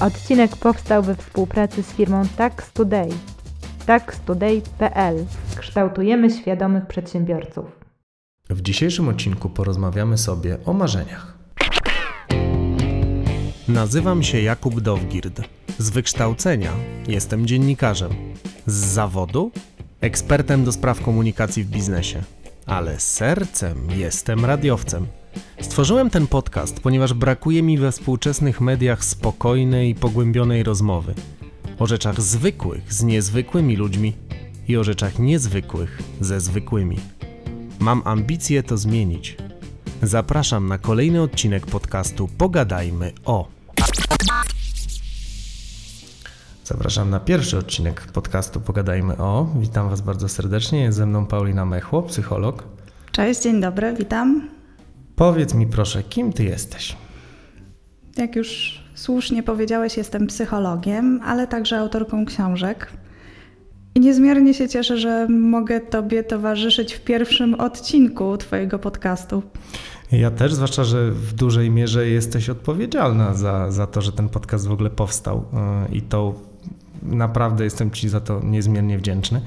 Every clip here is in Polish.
Odcinek powstał we współpracy z firmą Tax Today. taxtoday.pl Kształtujemy świadomych przedsiębiorców. W dzisiejszym odcinku porozmawiamy sobie o marzeniach. Nazywam się Jakub Dowgird. Z wykształcenia jestem dziennikarzem. Z zawodu ekspertem do spraw komunikacji w biznesie. Ale sercem jestem radiowcem. Stworzyłem ten podcast, ponieważ brakuje mi we współczesnych mediach spokojnej i pogłębionej rozmowy o rzeczach zwykłych z niezwykłymi ludźmi i o rzeczach niezwykłych ze zwykłymi. Mam ambicje to zmienić. Zapraszam na kolejny odcinek podcastu Pogadajmy o. Zapraszam na pierwszy odcinek podcastu Pogadajmy o. Witam Was bardzo serdecznie. Jest ze mną Paulina Mechło, psycholog. Cześć, dzień dobry, witam. Powiedz mi proszę, kim Ty jesteś? Jak już słusznie powiedziałeś, jestem psychologiem, ale także autorką książek. I niezmiernie się cieszę, że mogę Tobie towarzyszyć w pierwszym odcinku Twojego podcastu. Ja też, zwłaszcza, że w dużej mierze jesteś odpowiedzialna za, za to, że ten podcast w ogóle powstał yy, i to naprawdę jestem Ci za to niezmiernie wdzięczny.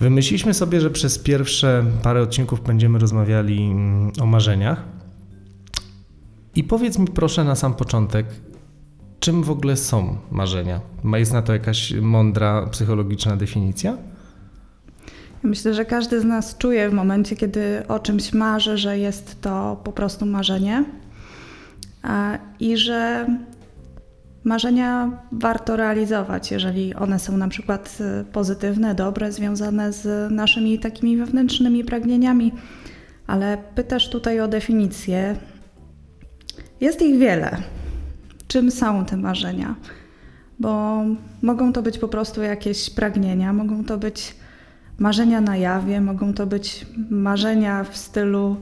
Wymyśliliśmy sobie, że przez pierwsze parę odcinków będziemy rozmawiali mm, o marzeniach. I powiedz mi proszę na sam początek, czym w ogóle są marzenia? Jest na to jakaś mądra psychologiczna definicja? Myślę, że każdy z nas czuje w momencie, kiedy o czymś marzy, że jest to po prostu marzenie i że marzenia warto realizować, jeżeli one są na przykład pozytywne, dobre, związane z naszymi takimi wewnętrznymi pragnieniami. Ale pytasz tutaj o definicję. Jest ich wiele. Czym są te marzenia? Bo mogą to być po prostu jakieś pragnienia, mogą to być marzenia na jawie, mogą to być marzenia w stylu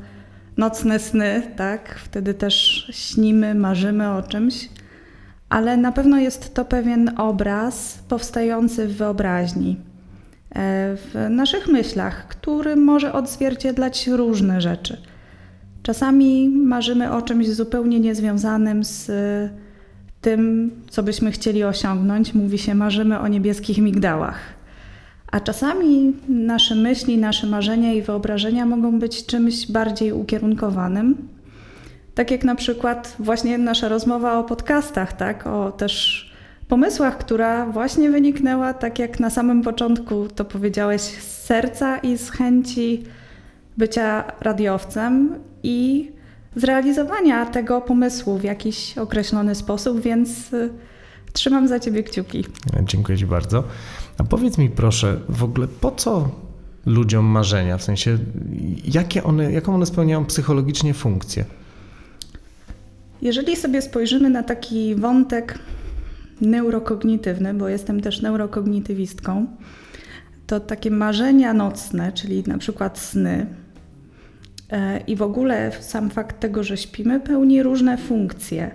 nocne sny, tak? Wtedy też śnimy, marzymy o czymś, ale na pewno jest to pewien obraz powstający w wyobraźni, e, w naszych myślach, który może odzwierciedlać różne rzeczy. Czasami marzymy o czymś zupełnie niezwiązanym z tym, co byśmy chcieli osiągnąć. Mówi się, marzymy o niebieskich migdałach. A czasami nasze myśli, nasze marzenia i wyobrażenia mogą być czymś bardziej ukierunkowanym. Tak jak na przykład właśnie nasza rozmowa o podcastach, tak? o też pomysłach, która właśnie wyniknęła, tak jak na samym początku to powiedziałeś, z serca i z chęci bycia radiowcem i zrealizowania tego pomysłu w jakiś określony sposób, więc y, trzymam za Ciebie kciuki. Dziękuję Ci bardzo. A powiedz mi proszę, w ogóle po co ludziom marzenia? W sensie, jakie one, jaką one spełniają psychologicznie funkcję? Jeżeli sobie spojrzymy na taki wątek neurokognitywny, bo jestem też neurokognitywistką, to takie marzenia nocne, czyli na przykład sny, e, i w ogóle sam fakt tego, że śpimy, pełni różne funkcje.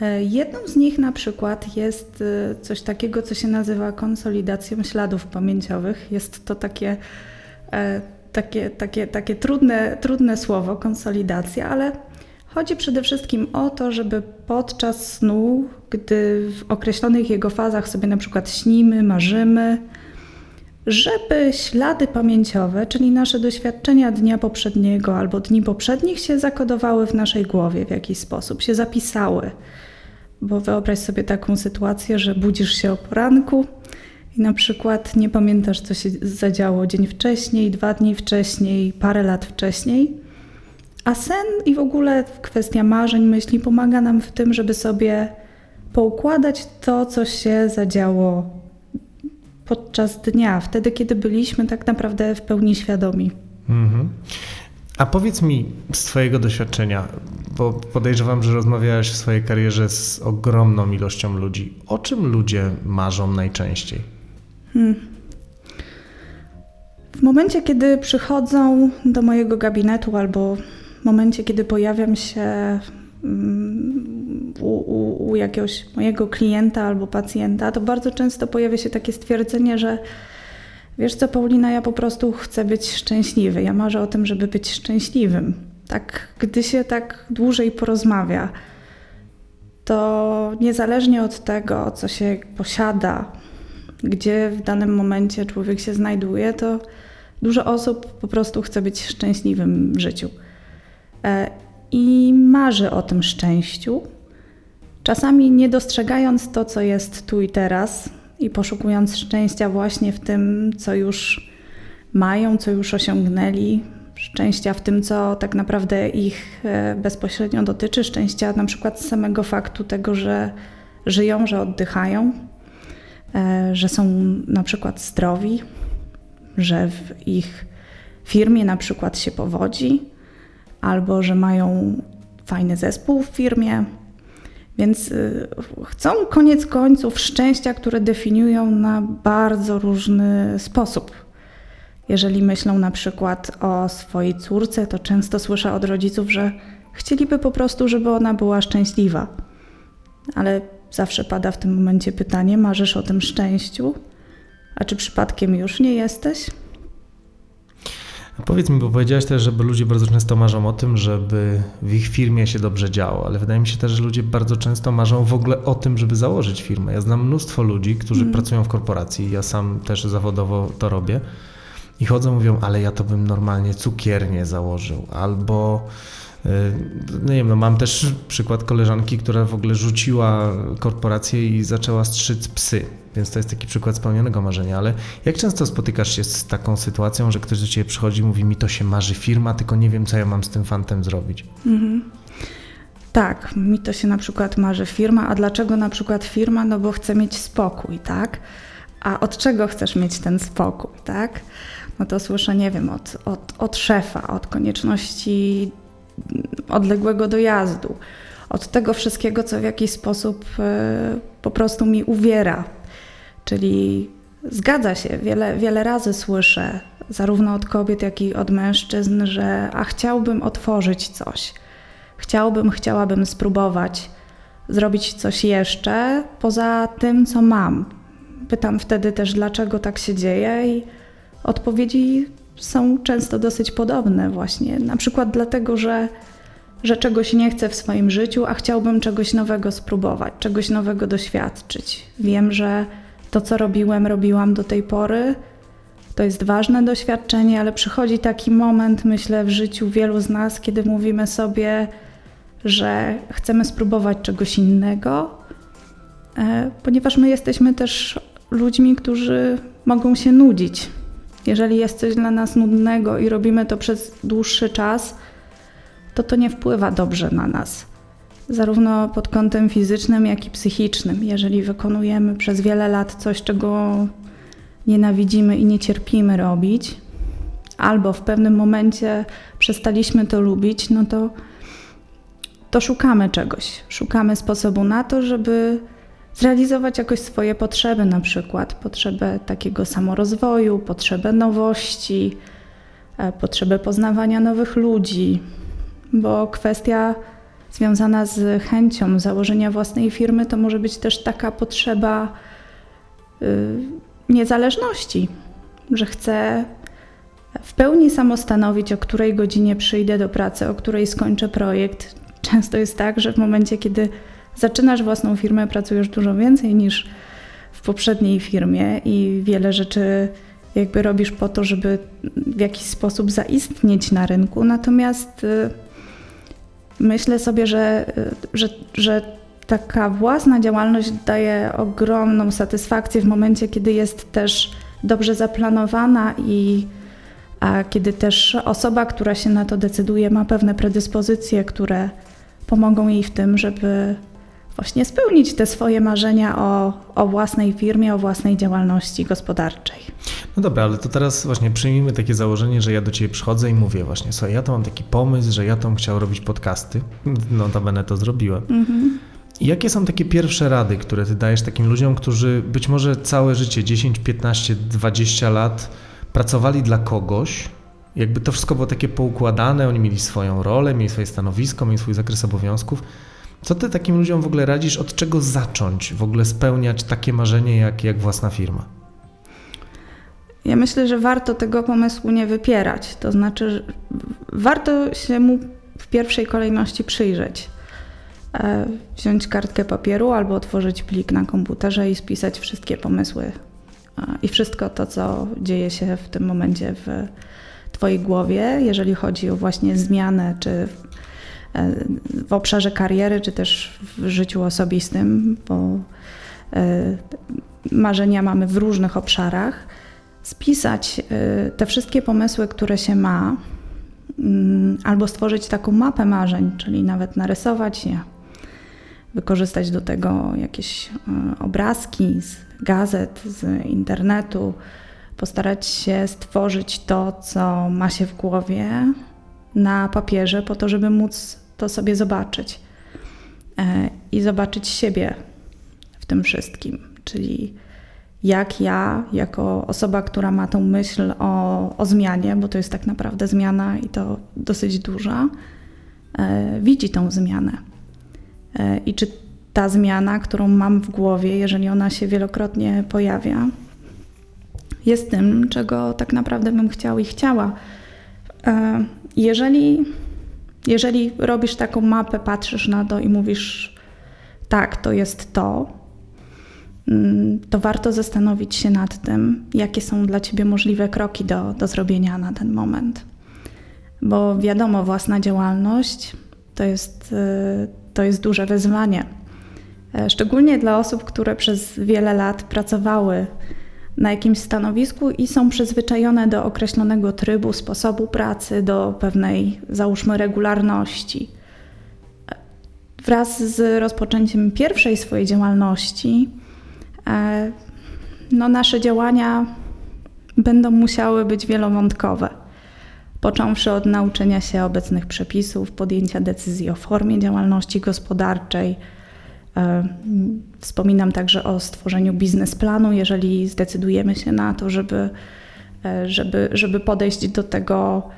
E, jedną z nich na przykład jest e, coś takiego, co się nazywa konsolidacją śladów pamięciowych. Jest to takie, takie, takie, takie trudne, trudne słowo, konsolidacja, ale Chodzi przede wszystkim o to, żeby podczas snu, gdy w określonych jego fazach sobie na przykład śnimy, marzymy, żeby ślady pamięciowe, czyli nasze doświadczenia dnia poprzedniego albo dni poprzednich się zakodowały w naszej głowie w jakiś sposób, się zapisały. Bo wyobraź sobie taką sytuację, że budzisz się o poranku i na przykład nie pamiętasz, co się zadziało dzień wcześniej, dwa dni wcześniej, parę lat wcześniej a sen i w ogóle kwestia marzeń, myśli pomaga nam w tym, żeby sobie poukładać to, co się zadziało podczas dnia, wtedy, kiedy byliśmy tak naprawdę w pełni świadomi. Mhm. A powiedz mi z Twojego doświadczenia, bo podejrzewam, że rozmawiałeś w swojej karierze z ogromną ilością ludzi. O czym ludzie marzą najczęściej? Hmm. W momencie, kiedy przychodzą do mojego gabinetu albo momencie, kiedy pojawiam się mm, u, u, u, jakiegoś mojego klienta albo pacjenta, to bardzo często pojawia się takie stwierdzenie, że wiesz co, Paulina, ja po prostu chcę być szczęśliwy. Ja marzę o tym, żeby być szczęśliwym. Tak, gdy się tak dłużej porozmawia, to niezależnie od tego, co się posiada, gdzie w danym momencie człowiek się znajduje, to dużo osób po prostu chce być szczęśliwym w życiu. E, I marzy o tym szczęściu, czasami nie dostrzegając to, co jest tu i teraz, i poszukując szczęścia właśnie w tym, co już mają, co już osiągnęli, szczęścia w tym, co tak naprawdę ich e, bezpośrednio dotyczy, szczęścia na przykład z samego faktu tego, że żyją, że oddychają, e, że są na przykład zdrowi, że w ich firmie na przykład się powodzi, albo że mają fajny zespół w firmie. Więc y, chcą koniec końców szczęścia, które definiują na bardzo różny sposób. Jeżeli myślą na przykład o swojej córce, to często słyszę od rodziców, że chcieliby po prostu, żeby ona była szczęśliwa. Ale zawsze pada w tym momencie pytanie: marzysz o tym szczęściu? A czy przypadkiem już nie jesteś? Powiedz mi, bo powiedziałeś też, żeby ludzie bardzo często marzą o tym, żeby w ich firmie się dobrze działo, ale wydaje mi się też, że ludzie bardzo często marzą w ogóle o tym, żeby założyć firmę. Ja znam mnóstwo ludzi, którzy mm. pracują w korporacji, ja sam też zawodowo to robię i chodzą, mówią, ale ja to bym normalnie cukiernię założył, albo nie wiem, no mam też przykład koleżanki, która w ogóle rzuciła korporację i zaczęła strzyc psy, więc to jest taki przykład spełnionego marzenia, ale jak często spotykasz się z taką sytuacją, że ktoś do ciebie przychodzi i mówi mi to się marzy firma, tylko nie wiem co ja mam z tym fantem zrobić? Mhm. Tak, mi to się na przykład marzy firma, a dlaczego na przykład firma? No bo chcę mieć spokój, tak? A od czego chcesz mieć ten spokój, tak? no to słyszę, nie wiem, od, od, od szefa, od konieczności odległego dojazdu, od tego wszystkiego, co w jakiś sposób e, po prostu mi uwiera. Czyli zgadza się, wiele, wiele razy słyszę, zarówno od kobiet, jak i od mężczyzn, że a chciałbym otworzyć coś. Chciałbym, chciałabym spróbować zrobić coś jeszcze poza tym, co mam. Pytam wtedy też, dlaczego tak się dzieje i odpowiedzi są często dosyć podobne właśnie. Na przykład dlatego, że, że czegoś nie chcę w swoim życiu, a chciałbym czegoś nowego spróbować, czegoś nowego doświadczyć. Wiem, że to, co robiłem, robiłam do tej pory, to jest ważne doświadczenie, ale przychodzi taki moment, myślę, w życiu wielu z nas, kiedy mówimy sobie, że chcemy spróbować czegoś innego, e, ponieważ my jesteśmy też ludźmi, którzy mogą się nudzić jeżeli jest coś dla nas nudnego i robimy to przez dłuższy czas, to to nie wpływa dobrze na nas. Zarówno pod kątem fizycznym, jak i psychicznym. Jeżeli wykonujemy przez wiele lat coś, czego nienawidzimy i nie cierpimy robić, albo w pewnym momencie przestaliśmy to lubić, no to, to szukamy czegoś. Szukamy sposobu na to, żeby zrealizować jakoś swoje potrzeby, na przykład potrzebę takiego samorozwoju, potrzebę nowości, e, potrzebę poznawania nowych ludzi, bo kwestia związana z chęcią założenia własnej firmy to może być też taka potrzeba y, niezależności, że chcę w pełni samostanowić, o której godzinie przyjdę do pracy, o której skończę projekt. Często jest tak, że w momencie, kiedy zaczynasz własną firmę, pracujesz dużo więcej niż w poprzedniej firmie i wiele rzeczy jakby robisz po to, żeby w jakiś sposób zaistnieć na rynku. Natomiast y, myślę sobie, że, y, że, że taka własna działalność daje ogromną satysfakcję w momencie, kiedy jest też dobrze zaplanowana i a kiedy też osoba, która się na to decyduje, ma pewne predyspozycje, które pomogą jej w tym, żeby właśnie spełnić te swoje marzenia o, o własnej firmie, o własnej działalności gospodarczej. No dobra, ale to teraz właśnie przyjmijmy takie założenie, że ja do Ciebie przychodzę i mówię właśnie, słuchaj, ja to mam taki pomysł, że ja to chciał robić podcasty, no to to zrobiłem. Mhm. Jakie są takie pierwsze rady, które Ty dajesz takim ludziom, którzy być może całe życie, 10, 15, 20 lat pracowali dla kogoś, jakby to wszystko było takie poukładane, oni mieli swoją rolę, mieli swoje stanowisko, mieli swój zakres obowiązków, co ty takim ludziom w ogóle radzisz? Od czego zacząć w ogóle spełniać takie marzenie jak, jak własna firma? Ja myślę, że warto tego pomysłu nie wypierać. To znaczy, warto się mu w pierwszej kolejności przyjrzeć. e, wziąć kartkę papieru albo otworzyć plik na komputerze i spisać wszystkie pomysły e, i wszystko to, co dzieje się w tym momencie w Twojej głowie, jeżeli chodzi o właśnie zmianę, czy w obszarze kariery, czy też w życiu osobistym, bo marzenia mamy w różnych obszarach. Spisać te wszystkie pomysły, które się ma, mm, albo stworzyć taką mapę marzeń, czyli nawet narysować je, wykorzystać do tego jakieś e, obrazki z gazet, z internetu, postarać się stworzyć to, co ma się w głowie na papierze, po to, żeby móc to sobie zobaczyć e, i zobaczyć siebie w tym wszystkim. Czyli jak ja, jako osoba, która ma tą myśl o, o zmianie, bo to jest tak naprawdę zmiana i to dosyć duża, e, widzi tą zmianę. E, I czy ta zmiana, którą mam w głowie, jeżeli ona się wielokrotnie pojawia, jest tym, czego tak naprawdę bym chciał i chciała. Jeżeli, jeżeli robisz taką mapę, patrzysz na to i mówisz, tak, to jest to, mm, to warto zastanowić się nad tym, jakie są dla ciebie możliwe kroki do, do zrobienia na ten moment. Bo wiadomo, własna działalność to jest e, to jest duże wyzwanie. E, szczególnie dla osób, które przez wiele lat pracowały na jakimś stanowisku i są przyzwyczajone do określonego trybu, sposobu pracy, do pewnej, załóżmy, regularności. Wraz z rozpoczęciem pierwszej swojej działalności, e, no, nasze działania będą musiały być wielowątkowe począwszy od nauczenia się obecnych przepisów, podjęcia decyzji o formie działalności gospodarczej. E, wspominam także o stworzeniu biznesplanu, jeżeli zdecydujemy się na to, żeby, e, żeby, żeby podejść do tego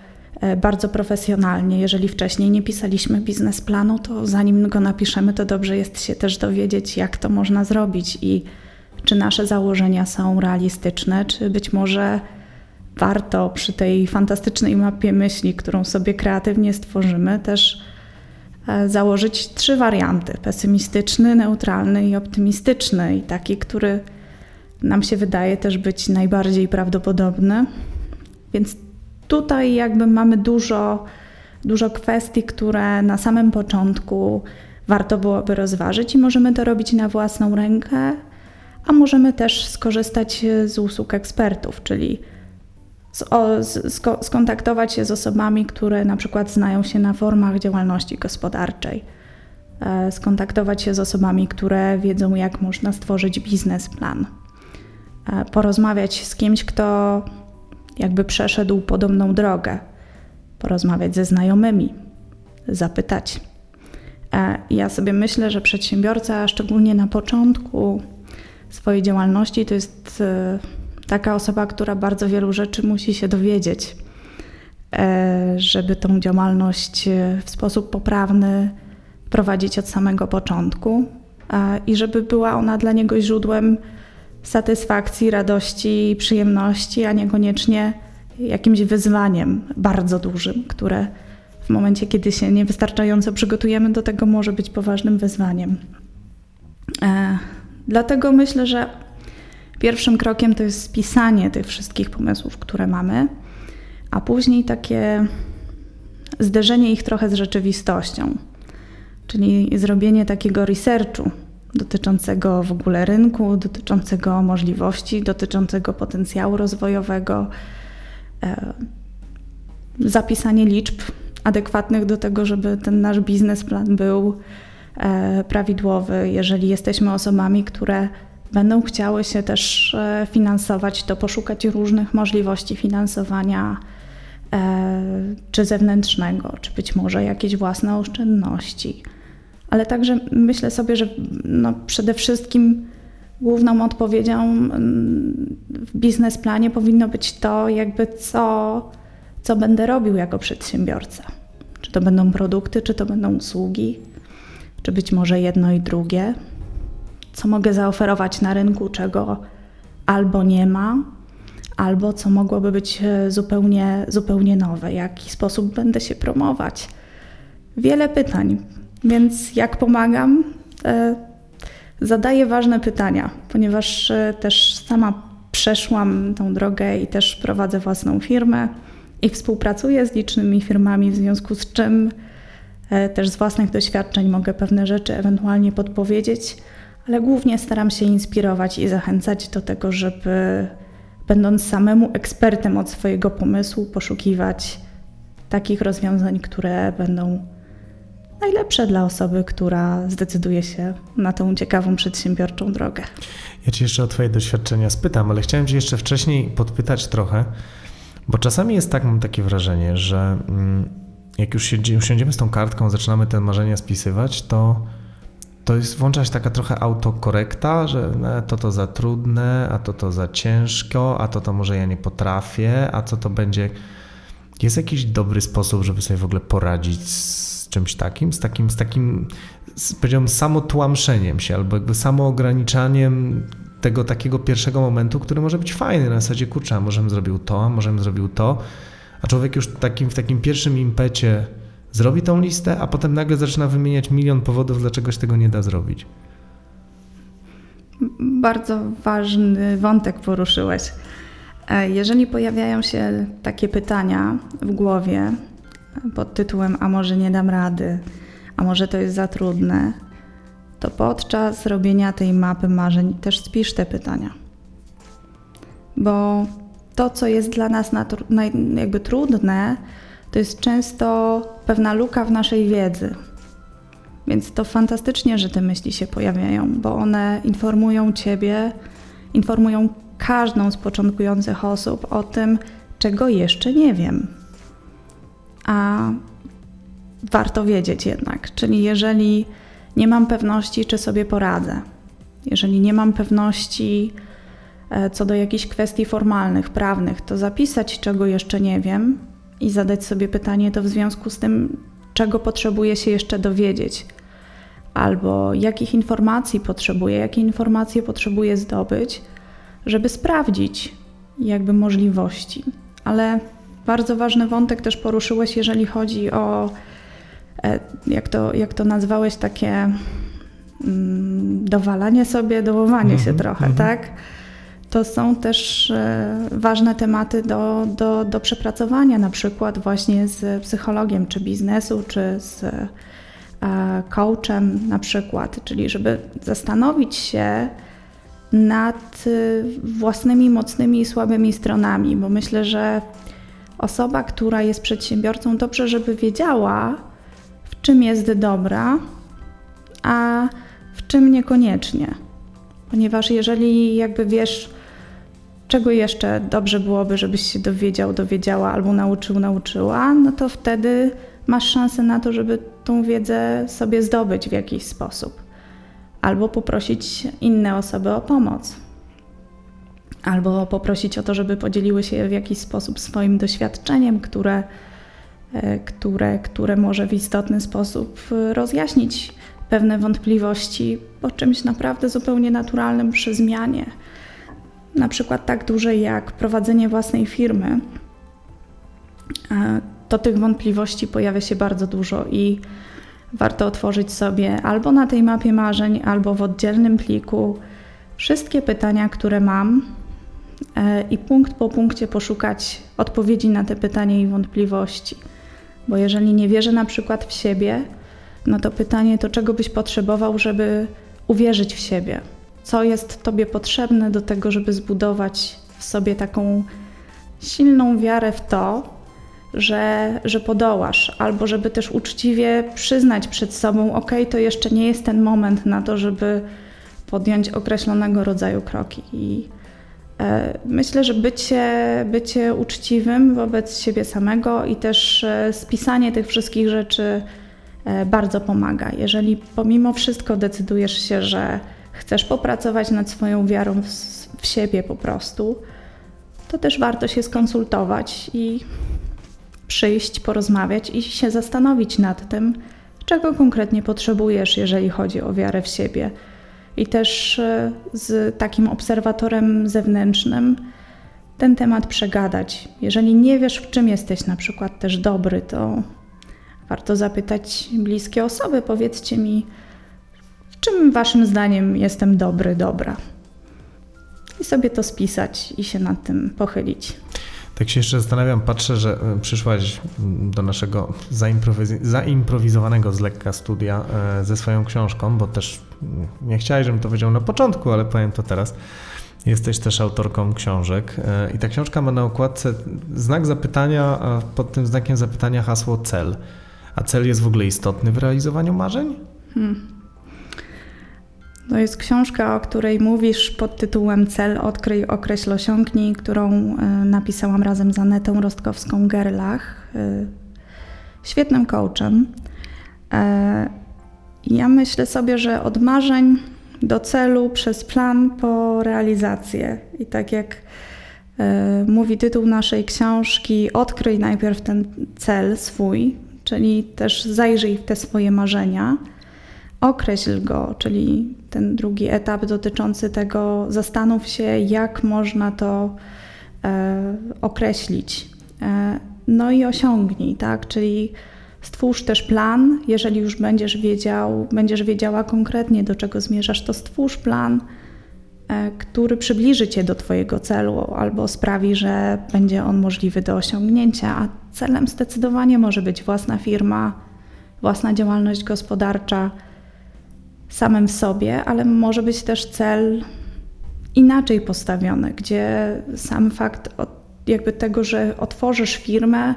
e, bardzo profesjonalnie. Jeżeli wcześniej nie pisaliśmy biznesplanu, to zanim go napiszemy, to dobrze jest się też dowiedzieć, jak to można zrobić i czy nasze założenia są realistyczne, czy być może warto przy tej fantastycznej mapie myśli, którą sobie kreatywnie stworzymy, też założyć trzy warianty: pesymistyczny, neutralny i optymistyczny, i taki, który nam się wydaje też być najbardziej prawdopodobny. Więc tutaj jakby mamy dużo, dużo kwestii, które na samym początku warto byłoby rozważyć i możemy to robić na własną rękę, a możemy też skorzystać z usług ekspertów, czyli skontaktować się z osobami, które na przykład znają się na formach działalności gospodarczej, e, skontaktować się z osobami, które wiedzą, jak można stworzyć biznesplan, e, porozmawiać z kimś, kto jakby przeszedł podobną drogę, porozmawiać ze znajomymi, zapytać. E, ja sobie myślę, że przedsiębiorca, szczególnie na początku swojej działalności, to jest taka osoba, która bardzo wielu rzeczy musi się dowiedzieć, e, żeby tą działalność e, w sposób poprawny prowadzić od samego początku i żeby była ona dla niego źródłem satysfakcji, radości i przyjemności, a niekoniecznie jakimś wyzwaniem bardzo dużym, które w momencie, kiedy się niewystarczająco przygotujemy do tego, może być poważnym wyzwaniem. E, dlatego myślę, że Pierwszym krokiem to jest spisanie tych wszystkich pomysłów, które mamy, a później takie zderzenie ich trochę z rzeczywistością, czyli zrobienie takiego researchu dotyczącego w ogóle rynku, dotyczącego możliwości, dotyczącego potencjału rozwojowego, e, zapisanie liczb adekwatnych do tego, żeby ten nasz biznesplan był e, prawidłowy. Jeżeli jesteśmy osobami, które będą chciały się też e, finansować, to poszukać różnych możliwości finansowania e, czy zewnętrznego, czy być może jakieś własne oszczędności. Ale także myślę sobie, że no przede wszystkim główną odpowiedzią mm, w biznesplanie powinno być to, jakby co, co będę robił jako przedsiębiorca. Czy to będą produkty, czy to będą usługi, czy być może jedno i drugie co mogę zaoferować na rynku, czego albo nie ma, albo co mogłoby być e, zupełnie, zupełnie nowe, jaki sposób będę się promować. Wiele pytań. Więc jak pomagam? E, zadaję ważne pytania, ponieważ e, też sama przeszłam tą drogę i też prowadzę własną firmę i współpracuję z licznymi firmami, w związku z czym też z własnych doświadczeń mogę pewne rzeczy ewentualnie podpowiedzieć, ale głównie staram się inspirować i zachęcać do tego, żeby będąc samemu ekspertem od swojego pomysłu, poszukiwać takich rozwiązań, które będą najlepsze dla osoby, która zdecyduje się na tą ciekawą, przedsiębiorczą drogę. Ja Cię jeszcze o Twoje doświadczenia spytam, ale chciałem Cię jeszcze wcześniej podpytać trochę, bo czasami jest tak, mam takie wrażenie, że mm, jak już usiądziemy z tą kartką, zaczynamy te marzenia spisywać, to to jest włączać taka trochę autokorekta, że no, to to za trudne, a to to za ciężko, a to to może ja nie potrafię, a co to będzie. Jest jakiś dobry sposób, żeby sobie w ogóle poradzić z czymś takim, z takim, z takim, z, powiedziałbym, samotłamszeniem się, albo jakby samoograniczaniem tego takiego pierwszego momentu, który może być fajny, na zasadzie, kurczę, a może bym zrobił to, a może bym zrobił to, a człowiek już takim, w takim pierwszym impecie zrobi tą listę, a potem nagle zaczyna wymieniać milion powodów, dlaczego się tego nie da zrobić. Bardzo ważny wątek poruszyłeś. E, jeżeli pojawiają się takie pytania w głowie pod tytułem: A może nie dam rady, a może to jest za trudne, to podczas robienia tej mapy marzeń też spisz te pytania. Bo to, co jest dla nas jakby trudne, to jest często pewna luka w naszej wiedzy. Więc to fantastycznie, że te myśli się pojawiają, bo one informują Ciebie, informują każdą z początkujących osób o tym, czego jeszcze nie wiem. A warto wiedzieć jednak, czyli jeżeli nie mam pewności, czy sobie poradzę, jeżeli nie mam pewności e, co do jakichś kwestii formalnych, prawnych, to zapisać, czego jeszcze nie wiem, i zadać sobie pytanie to w związku z tym, czego potrzebuję się jeszcze dowiedzieć, albo jakich informacji potrzebuję, jakie informacje potrzebuję zdobyć, żeby sprawdzić jakby możliwości. Ale bardzo ważny wątek też poruszyłeś, jeżeli chodzi o, e, jak to, jak to nazwałeś, takie mm, dowalanie sobie, dołowanie mm -hmm, się mhm, trochę, mm -hmm. tak? To są też e, ważne tematy do, do, do przepracowania, na przykład właśnie z psychologiem, czy biznesu, czy z e, coachem na przykład, czyli żeby zastanowić się nad e, własnymi mocnymi i słabymi stronami, bo myślę, że osoba, która jest przedsiębiorcą, dobrze, żeby wiedziała, w czym jest dobra, a w czym niekoniecznie. Ponieważ jeżeli jakby wiesz, czego jeszcze dobrze byłoby, żebyś się dowiedział, dowiedziała albo nauczył, nauczyła, no to wtedy masz szansę na to, żeby tą wiedzę sobie zdobyć w jakiś sposób. Albo poprosić inne osoby o pomoc. Albo poprosić o to, żeby podzieliły się w jakiś sposób swoim doświadczeniem, które, e, które, które może w istotny sposób rozjaśnić pewne wątpliwości po czymś naprawdę zupełnie naturalnym przy zmianie na przykład tak duże jak prowadzenie własnej firmy, e, to tych wątpliwości pojawia się bardzo dużo i warto otworzyć sobie albo na tej mapie marzeń, albo w oddzielnym pliku wszystkie pytania, które mam e, i punkt po punkcie poszukać odpowiedzi na te pytania i wątpliwości. Bo jeżeli nie wierzę na przykład w siebie, no to pytanie to czego byś potrzebował, żeby uwierzyć w siebie co jest Tobie potrzebne do tego, żeby zbudować w sobie taką silną wiarę w to, że, że podołasz, albo żeby też uczciwie przyznać przed sobą, ok, to jeszcze nie jest ten moment na to, żeby podjąć określonego rodzaju kroki. I e, myślę, że bycie, bycie uczciwym wobec siebie samego i też e, spisanie tych wszystkich rzeczy e, bardzo pomaga. Jeżeli pomimo wszystko decydujesz się, że chcesz popracować nad swoją wiarą w, w siebie po prostu, to też warto się skonsultować i przyjść, porozmawiać i się zastanowić nad tym, czego konkretnie potrzebujesz, jeżeli chodzi o wiarę w siebie. I też e, z takim obserwatorem zewnętrznym ten temat przegadać. Jeżeli nie wiesz, w czym jesteś na przykład też dobry, to warto zapytać bliskie osoby. Powiedzcie mi, czym waszym zdaniem jestem dobry, dobra. I sobie to spisać i się nad tym pochylić. Tak się jeszcze zastanawiam, patrzę, że e, przyszłaś do naszego zaimprowizowanego z lekka studia e, ze swoją książką, bo też nie chciałeś, żebym to powiedział na początku, ale powiem to teraz. Jesteś też autorką książek e, i ta książka ma na okładce znak zapytania, a pod tym znakiem zapytania hasło cel. A cel jest w ogóle istotny w realizowaniu marzeń? Hmm. To jest książka, o której mówisz pod tytułem Cel, odkryj, określ, osiągnij, którą e, napisałam razem z Anetą Rostkowską-Gerlach, e, świetnym coachem. E, ja myślę sobie, że od marzeń do celu, przez plan po realizację. I tak jak mówi tytuł naszej książki, odkryj najpierw ten cel swój, czyli też zajrzyj w te swoje marzenia, określ go, czyli ten drugi etap dotyczący tego, zastanów się, jak można to e, określić. E, no i osiągnij, tak? Czyli stwórz też plan, jeżeli już będziesz wiedział, będziesz wiedziała konkretnie, do czego zmierzasz, to stwórz plan, e, który przybliży cię do Twojego celu albo sprawi, że będzie on możliwy do osiągnięcia. A celem zdecydowanie może być własna firma, własna działalność gospodarcza samym w sobie, ale może być też cel inaczej postawiony, gdzie sam fakt jakby tego, że otworzysz firmę,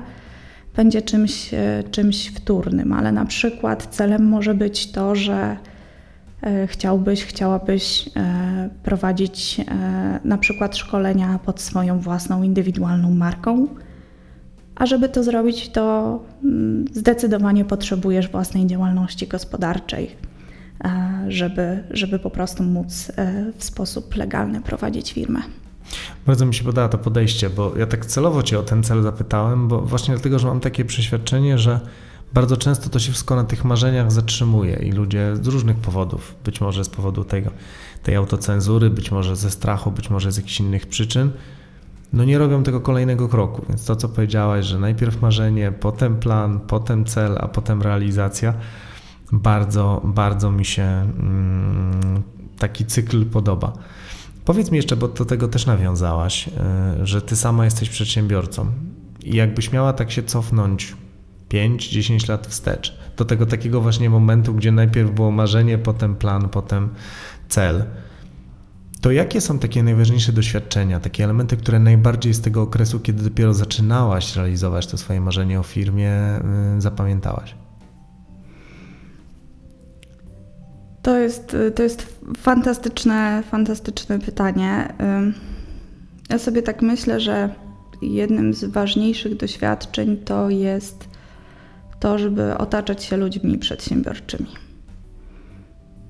będzie czymś, e, czymś wtórnym, ale na przykład celem może być to, że e, chciałbyś, chciałabyś e, prowadzić na przykład szkolenia pod swoją własną indywidualną marką. A żeby to zrobić, to mm, zdecydowanie potrzebujesz własnej działalności gospodarczej żeby, żeby po prostu móc e, w sposób legalny prowadzić firmę. Bardzo mi się podoba to podejście, bo ja tak celowo Cię o ten cel zapytałem, bo właśnie dlatego, że mam takie przeświadczenie, że bardzo często to się wszystko na tych marzeniach zatrzymuje i ludzie z różnych powodów, być może z powodu tego, tej autocenzury, być może ze strachu, być może z jakichś innych przyczyn, no nie robią tego kolejnego kroku. Więc to, co powiedziałaś, że najpierw marzenie, potem plan, potem cel, a potem realizacja, bardzo, bardzo mi się mm, taki cykl podoba. Powiedz mi jeszcze, bo do tego też nawiązałaś, e, że ty sama jesteś przedsiębiorcą i jakbyś miała tak się cofnąć 5-10 lat wstecz, do tego takiego właśnie momentu, gdzie najpierw było marzenie, potem plan, potem cel, to jakie są takie najważniejsze doświadczenia, takie elementy, które najbardziej z tego okresu, kiedy dopiero zaczynałaś realizować to swoje marzenie o firmie, y, zapamiętałaś? To jest, to jest fantastyczne, fantastyczne pytanie. Ja sobie tak myślę, że jednym z ważniejszych doświadczeń to jest to, żeby otaczać się ludźmi przedsiębiorczymi.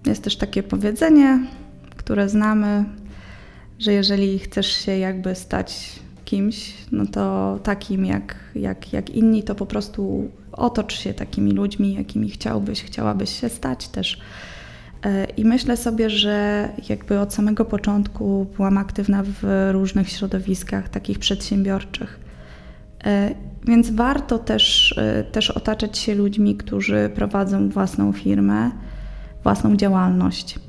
Jest też takie powiedzenie, które znamy, że jeżeli chcesz się jakby stać kimś, no to takim jak, jak, jak inni, to po prostu otocz się takimi ludźmi, jakimi chciałbyś, chciałabyś się stać też I myślę sobie, że jakby od samego początku byłam aktywna w różnych środowiskach takich przedsiębiorczych. E, więc warto też, e, też otaczać się ludźmi, którzy prowadzą własną firmę, własną działalność.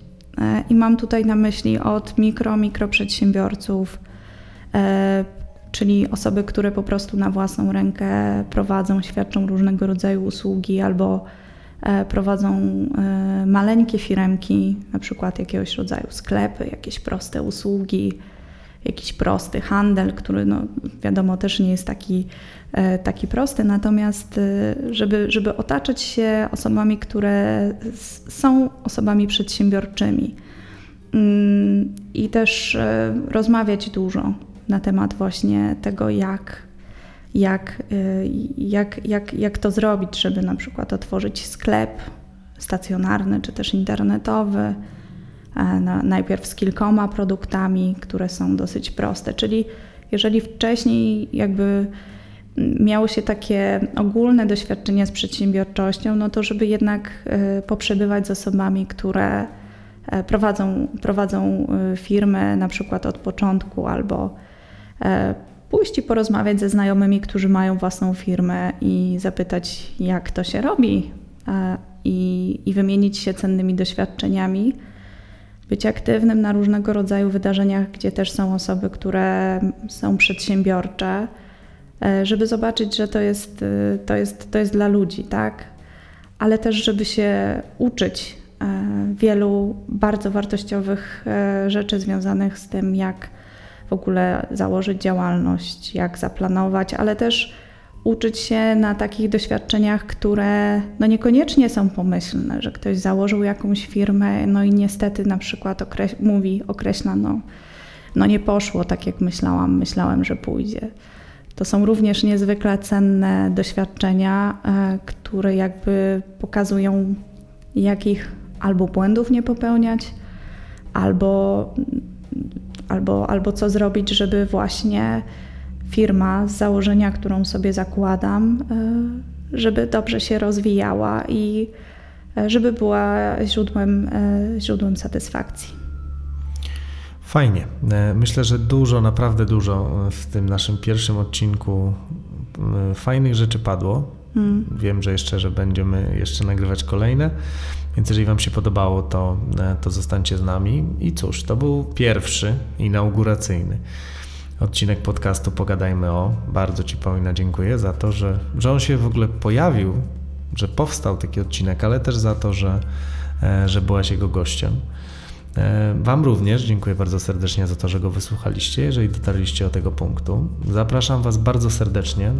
I mam tutaj na myśli od mikro, mikroprzedsiębiorców, czyli osoby, które po prostu na własną rękę prowadzą, świadczą różnego rodzaju usługi albo E, prowadzą e, maleńkie firemki, na przykład jakiegoś rodzaju sklepy, jakieś proste usługi, jakiś prosty handel, który no, wiadomo też nie jest taki, e, taki prosty, natomiast żeby, żeby otaczać się osobami, które są osobami przedsiębiorczymi. Mm, i też rozmawiać dużo na temat właśnie tego, jak jak, y, jak, jak, jak to zrobić, żeby na przykład otworzyć sklep stacjonarny czy też internetowy, e, najpierw z kilkoma produktami, które są dosyć proste. Czyli jeżeli wcześniej jakby miało się takie ogólne doświadczenie z przedsiębiorczością, no to żeby jednak e, poprzebywać z osobami, które e, prowadzą, prowadzą firmę na przykład od początku albo pójść i porozmawiać ze znajomymi, którzy mają własną firmę i zapytać, jak to się robi, e, i, i wymienić się cennymi doświadczeniami. Być aktywnym na różnego rodzaju wydarzeniach, gdzie też są osoby, które są przedsiębiorcze, e, żeby zobaczyć, że to jest, e, to jest, to jest dla ludzi, tak? Ale też, żeby się uczyć wielu bardzo wartościowych rzeczy związanych z tym, jak w ogóle założyć działalność, jak zaplanować, ale też uczyć się na takich doświadczeniach, które no niekoniecznie są pomyślne, że ktoś założył jakąś firmę, no i niestety na przykład mówi, określa, no, no nie poszło tak jak myślałam, myślałem, że pójdzie. To są również niezwykle cenne doświadczenia, e, które jakby pokazują, jakich albo błędów nie popełniać, albo albo, albo co zrobić, żeby właśnie firma z założenia, którą sobie zakładam, e, żeby dobrze się rozwijała i e, żeby była źródłem, e, źródłem satysfakcji. Fajnie. Myślę, że dużo, naprawdę dużo w tym naszym pierwszym odcinku fajnych rzeczy padło. Hmm. Wiem, że jeszcze, że będziemy jeszcze nagrywać kolejne. Więc jeżeli Wam się podobało, to, e, to zostańcie z nami. I cóż, to był pierwszy inauguracyjny odcinek podcastu Pogadajmy o. Bardzo Ci Paulina dziękuję za to, że, że on się w ogóle pojawił, że powstał taki odcinek, ale też za to, że, e, że byłaś jego gościem. E, wam również dziękuję bardzo serdecznie za to, że go wysłuchaliście, jeżeli dotarliście do tego punktu. Zapraszam Was bardzo serdecznie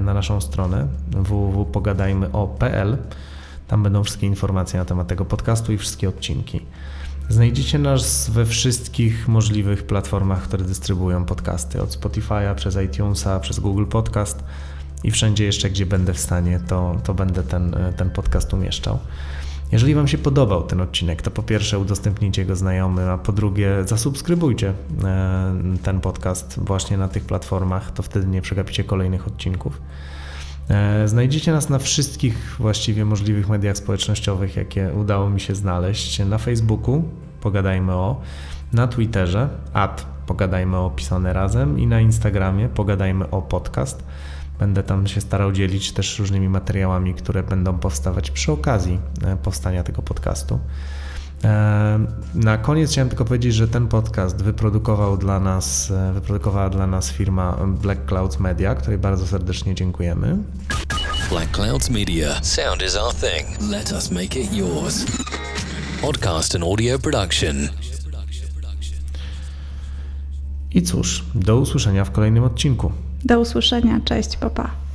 na naszą stronę www.pogadajmyo.pl tam będą wszystkie informacje na temat tego podcastu i wszystkie odcinki. Znajdziecie nas we wszystkich możliwych platformach, które dystrybuują podcasty, od Spotify'a przez iTunesa, przez Google Podcast i wszędzie jeszcze, gdzie będę w stanie, to, to będę ten, ten podcast umieszczał. Jeżeli Wam się podobał ten odcinek, to po pierwsze udostępnijcie go znajomym, a po drugie zasubskrybujcie e, ten podcast właśnie na tych platformach, to wtedy nie przegapicie kolejnych odcinków. E, znajdziecie nas na wszystkich właściwie możliwych mediach społecznościowych, jakie udało mi się znaleźć. Na Facebooku pogadajmy o, na Twitterze at pogadajmy o pisane razem i na Instagramie pogadajmy o podcast. Będę tam się starał dzielić też różnymi materiałami, które będą powstawać przy okazji e, powstania tego podcastu. Na koniec chciałem tylko powiedzieć, że ten podcast wyprodukował dla nas, e, wyprodukowała dla nas firma Black Clouds Media, której bardzo serdecznie dziękujemy. Black Clouds Media. Sound is our thing. Let us make it yours. Podcast and audio production. I cóż, do usłyszenia w kolejnym odcinku. Do usłyszenia, cześć, papa.